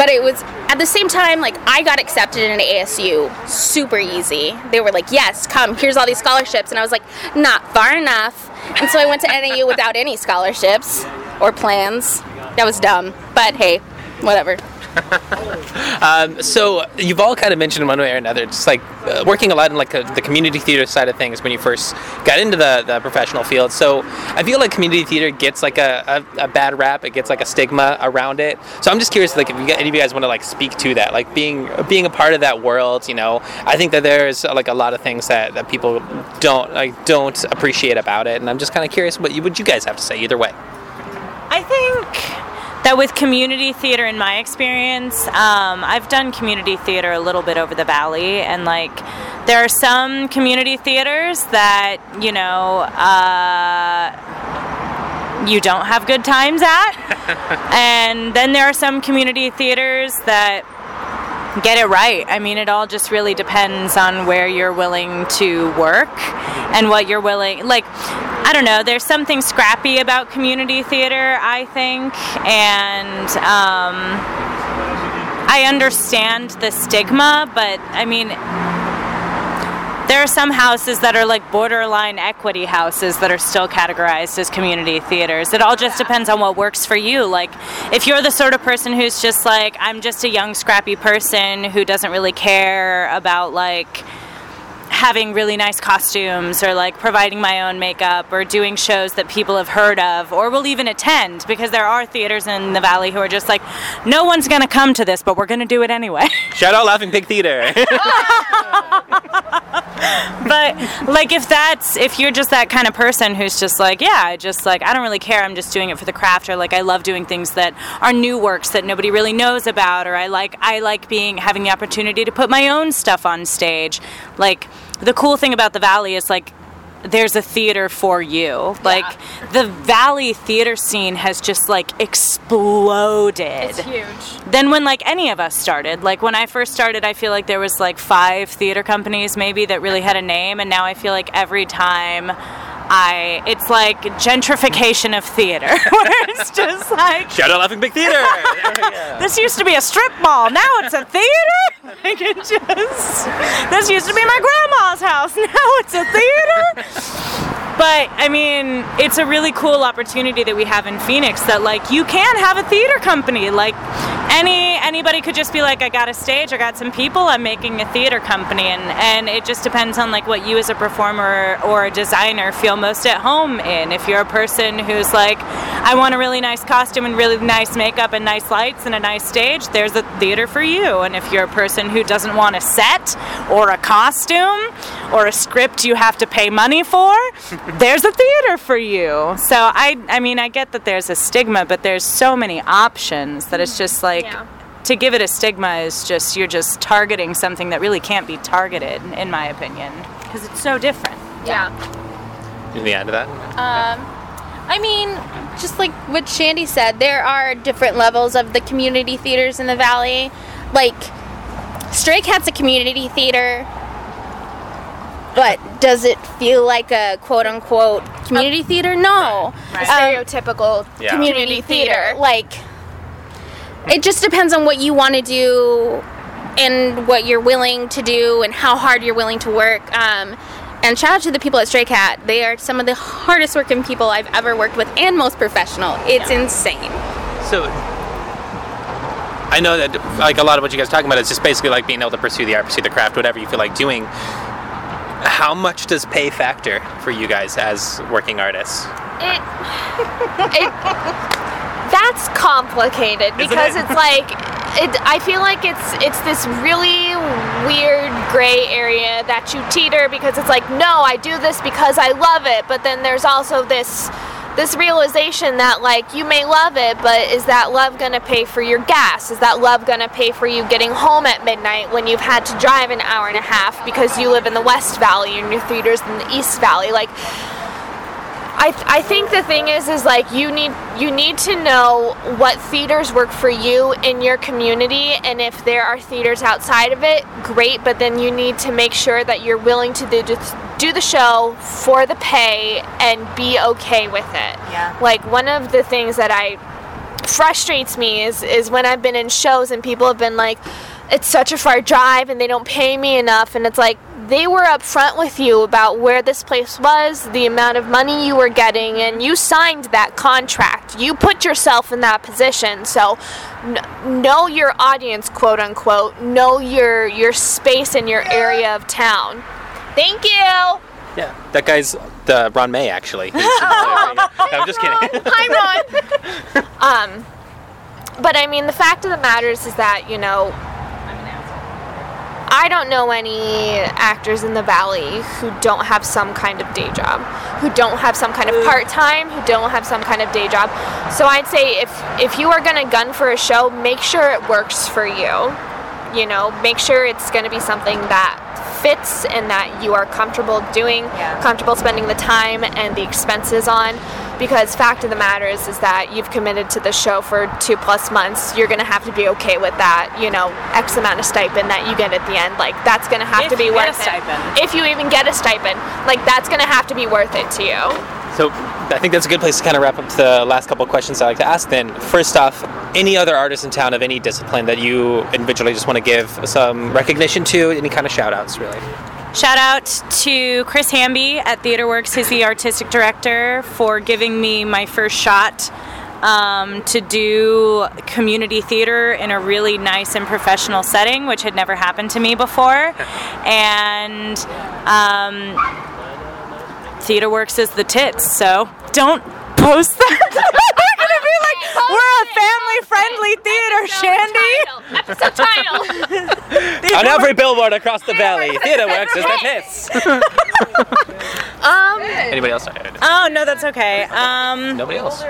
but it was at the same time like I got accepted into ASU super easy. They were like, "Yes, come. Here's all these scholarships," and I was like, "Not far enough." And so I went to NAU without any scholarships or plans. That was dumb, but hey, whatever. Um, so you've all kind of mentioned one way or another, just like uh, working a lot in like uh the community theater side of things when you first got into the, the professional field. So I feel like community theater gets like a, a, a bad rap. It gets like a stigma around it. So I'm just curious, like if you, any of you guys want to like speak to that, like being being a part of that world. You know, I think that there's uh, like a lot of things that, that people don't like don't appreciate about it, and I'm just kind of curious what you what you guys have to say either way. I think that with community theater, in my experience, um, I've done community theater a little bit over the valley, and like there are some community theaters that you know uh, you don't have good times at, and then there are some community theaters that get it right. I mean, it all just really depends on where you're willing to work and what you're willing. Like, I don't know. There's something scrappy about community theater, I think, and um, I understand the stigma, but I mean. There are some houses that are like borderline equity houses that are still categorized as community theaters. It all just depends on what works for you. Like, if you're the sort of person who's just like, I'm just a young, scrappy person who doesn't really care about like having really nice costumes or like providing my own makeup or doing shows that people have heard of or will even attend because there are theaters in the valley who are just like no one's going to come to this but we're going to do it anyway Shout out Laughing Pig Theater. but like if that's if you're just that kind of person who's just like yeah i just like i don't really care i'm just doing it for the craft or like i love doing things that are new works that nobody really knows about or i like i like being having the opportunity to put my own stuff on stage. Like the cool thing about the valley is like there's a theater for you. Like the Valley theater scene has just like exploded. It's huge. Then when like any of us started, like when I first started, I feel like there was like five theater companies maybe that really had a name, and now I feel like every time. I, it's like gentrification of theater, where it's just like Shout out Laughing Pig Theater! There we go. this used to be a strip mall. Now it's a theater. Like it just. This used to be my grandma's house. Now it's a theater. But I mean, it's a really cool opportunity that we have in Phoenix. That like you can have a theater company. Like any anybody could just be like, I got a stage, I got some people, I'm making a theater company, and and it just depends on like what you as a performer or a designer feel most at home in. If you're a person who's like, I want a really nice costume and really nice makeup and nice lights and a nice stage, there's a theater for you. And if you're a person who doesn't want a set or a costume or a script you have to pay money for, there's a theater for you. So I I mean I get that there's a stigma, but there's so many options that it's just like Yeah. to give it a stigma is just you're just targeting something that really can't be targeted in my opinion because it's so different. Yeah. In the end of that? Um, I mean, just like what Shandy said, there are different levels of the community theaters in the valley. Like, Stray Cat's a community theater, but does it feel like a quote unquote community theater? No. Right. Um, Stereotypical Yeah. community community theater. theater. Like, it just depends on what you want to do and what you're willing to do and how hard you're willing to work. Um, and shout out to the people at Stray Cat. They are some of the hardest working people I've ever worked with and most professional. It's insane. So, I know that like a lot of what you guys are talking about is just basically like being able to pursue the art, pursue the craft, whatever you feel like doing. How much does pay factor for you guys as working artists? it, it that's complicated because it? it's like it, I feel like it's it's this really weird gray area that you teeter because it's like no I do this because I love it. But then there's also this this realization that like you may love it but is that love going to pay for your gas? Is that love going to pay for you getting home at midnight when you've had to drive an hour and a half because you live in the west valley and your theater's in the east valley? Like I, I think the thing is is like you need you need to know what theaters work for you in your community and if there are theaters outside of it great but then you need to make sure that you're willing to do, do the show for the pay and be okay with it Yeah. like one of the things that I frustrates me is is when I've been in shows and people have been like it's such a far drive and they don't pay me enough and it's like they were upfront with you about where this place was, the amount of money you were getting, and you signed that contract. You put yourself in that position. So, kn- know your audience, quote unquote. Know your your space and your area of town. Thank you. Yeah, that guy's the Ron May actually. No, I'm just kidding. Hi, Ron. um, but I mean, the fact of the matter is, is that you know, I don't know any actors in the valley who don't have some kind of day job, who don't have some kind of part time, who don't have some kind of day job. So I'd say if if you are gonna gun for a show, make sure it works for you. You know, make sure it's gonna be something that fits and that you are comfortable doing, Yeah. comfortable spending the time and the expenses on. Because fact of the matter is, is that you've committed to the show for two plus months. You're gonna have to be okay with that. You know, X amount of stipend that you get at the end. Like that's gonna have If to be you get a worth it. If you even get a stipend, like that's gonna have to be worth it to you. So I think that's a good place to kind of wrap up the last couple of questions I like to ask. Then, first off, any other artists in town of any discipline that you individually just want to give some recognition to? Any kind of shout outs, really? Shout out to Chris Hamby at TheaterWorks, He's the artistic director, for giving me my first shot um, to do community theater in a really nice and professional setting, which had never happened to me before. and um, TheaterWorks is the tits, so don't post that. We're gonna be like, we're a family-friendly theater, Shandy. Episode title. On every billboard across the valley, Theater Works is the tits. Um, Anybody else? Oh no, that's okay. Um, Nobody else.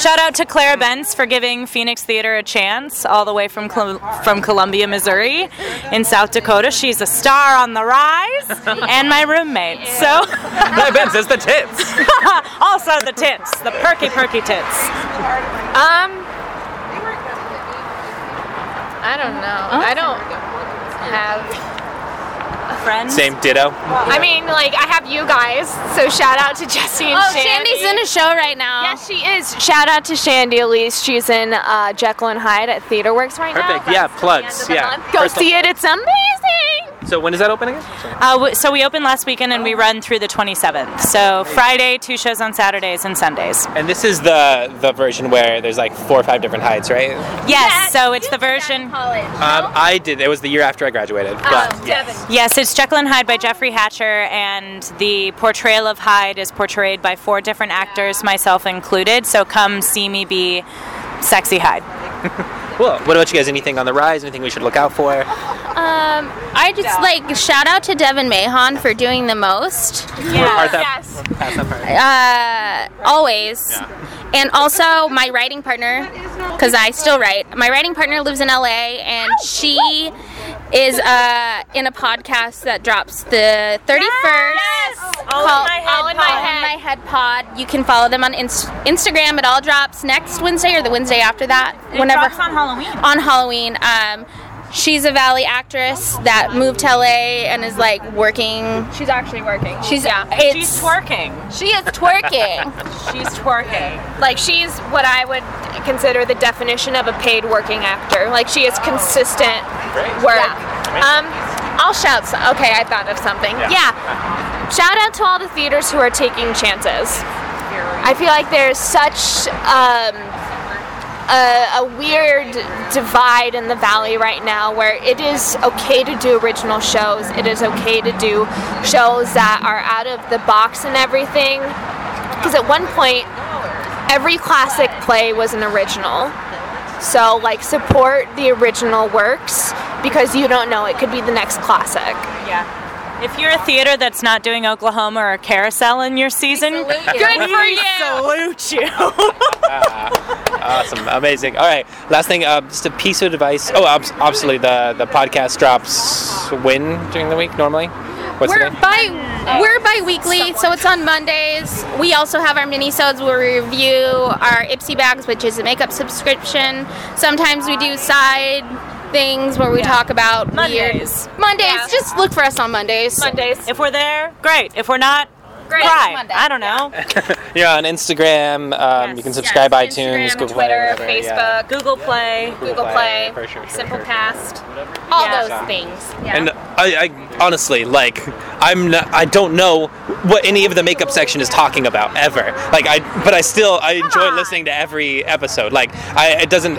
shout out to Clara Benz for giving Phoenix Theater a chance, all the way from Col- from Columbia, Missouri, in South Dakota. She's a star on the rise, and my roommate. So Hi, Ben is the tits. also the tits, the perky perky tits. Um, I don't know. I don't have. Friends. Same ditto. I mean, like I have you guys, so shout out to Jesse and Shandy. Oh, Shandy. Shandy's in a show right now. Yes, she is. Shout out to Shandy Elise. She's in uh, Jekyll and Hyde at TheaterWorks right now. Perfect. Yeah, plugs. the end of the Yeah. Go First of- see it. It's amazing. So when is that open again? Uh, so we opened last weekend and we run through the 27th. So Friday, two shows on Saturdays and Sundays. And this is the the version where there's like four or five different Hydes, right? Yes. So it's the version. College. Um, I did. It was the year after I graduated. But yes. Yes, it's Jekyll and Hyde by Jeffrey Hatcher, and the portrayal of Hyde is portrayed by four different actors, myself included. So come see me be sexy Hyde. Cool. What about you guys? Anything on the rise? Anything we should look out for? Um, I just like shout out to Devin Mahon for doing the most. Part that- Yes. pass that part. Uh, always. And also my writing partner, because I still write. My writing partner lives in LA, and she is uh, in a podcast that drops the 31st. All called in my head All in my head. My head pod. You can follow them on Inst- Instagram. It all drops next Wednesday or the Wednesday after that. whenever drops on Halloween. on Halloween. Um, she's a Valley actress that moved to LA and is like working. She's actually working. She's yeah. She's twerking. She is twerking. She's twerking. Like she's what I would consider the definition of a paid working actor. Like she is consistent work. Um, I'll shout. Some, okay, I thought of something. Yeah. Shout out to all the theaters who are taking chances. I feel like there's such um, a, a weird divide in the valley right now where it is okay to do original shows. It is okay to do shows that are out of the box and everything. Because at one point, every classic play was an original. So, like, support the original works because you don't know, it could be the next classic. Yeah. If you're a theater that's not doing Oklahoma or a Carousel in your season, Good for you! salute you. Awesome, amazing. All right, last thing, uh, just a piece of advice. Oh, obs- obviously the the podcast drops when during the week normally. What's We're bi we're bi-weekly, so it's on Mondays. We also have our mini-sodes where we review our Ipsy bags, which is a makeup subscription. Sometimes we do side things where we talk about Mondays. weird Mondays. Yeah. Just look for us on Mondays. Mondays. if we're there, great. If we're not, Great. cry. I don't know. You're on Instagram. Um, you can subscribe Yes, iTunes, Instagram, Google Play, Twitter, whatever, yeah. Facebook, Google Play. Google Play, for sure, for Simple sure. Cast. All Yeah. those things. And I, I honestly like I'm not, I don't know what any of the makeup section is talking about ever. Like I but I still I enjoy on. listening to every episode. Like I it doesn't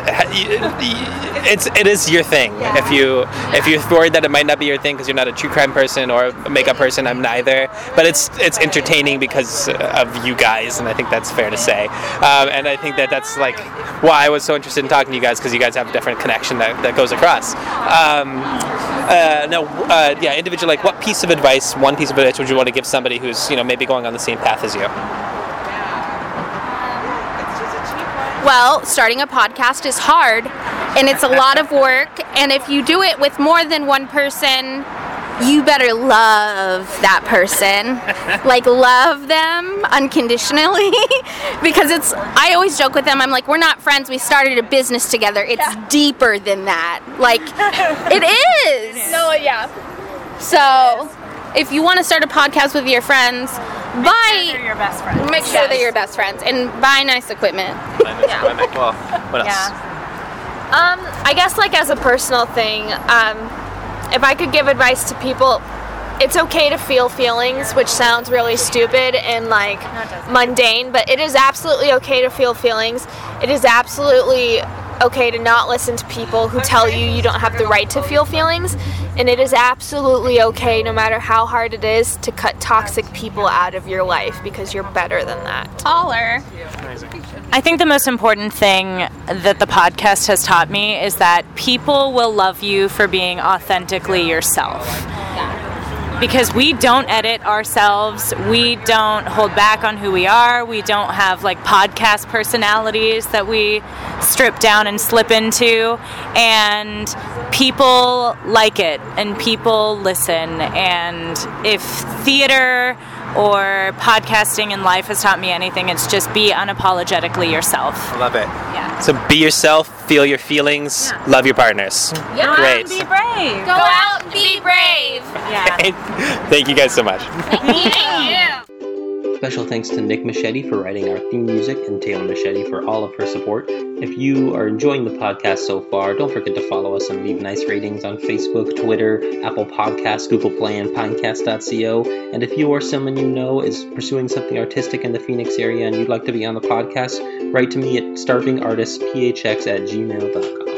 it's it is your thing. If you if you're worried that it might not be your thing because you're not a true crime person or a makeup person, I'm neither. But it's it's entertaining because of you guys, and I think that's fair to say. Um, and I think that that's like why I was so interested in talking to you guys because you guys have a different connection that, that goes across. Um, uh, no, uh, yeah, individual. Like, what piece of advice, one piece of advice, would you want to give somebody who's you know maybe going on the same path as you? Well, starting a podcast is hard and it's a lot of work. And if you do it with more than one person, you better love that person. like, love them unconditionally. because it's, I always joke with them, I'm like, we're not friends, we started a business together. It's deeper than that. Like, it is. No, yeah. So, if you want to start a podcast with your friends, buy. You're your best friends. Make sure they're your best friends and buy nice equipment. Well, what else? Yeah. Um, I guess like as a personal thing, um, if I could give advice to people, it's okay to feel feelings, which sounds really stupid and like mundane, but it is absolutely okay to feel feelings. It is absolutely okay to not listen to people who tell you you don't have the right to feel feelings, and it is absolutely okay, no matter how hard it is, to cut toxic people out of your life because you're better than that. Taller. I think the most important thing that the podcast has taught me is that people will love you for being authentically yourself. because we don't edit ourselves. We don't hold back on who we are. We don't have like podcast personalities that we strip down and slip into. And people like it and people listen. And if theater or podcasting in life has taught me anything, it's just be unapologetically yourself. I love it. Yeah. So be yourself, feel your feelings, Yeah. love your partners. Yeah. Great. Be brave. Go out and be brave. Yeah. Thank you guys so much. Thank you. Special thanks to Nick Machete for writing our theme music and Taylor Machete for all of her support. If you are enjoying the podcast so far, don't forget to follow us and leave nice ratings on Facebook, Twitter, Apple Podcasts, Google Play, and Pinecast.co. And if you or someone you know is pursuing something artistic in the Phoenix area and you'd like to be on the podcast, write to me at starvingartistphx at gmail.com.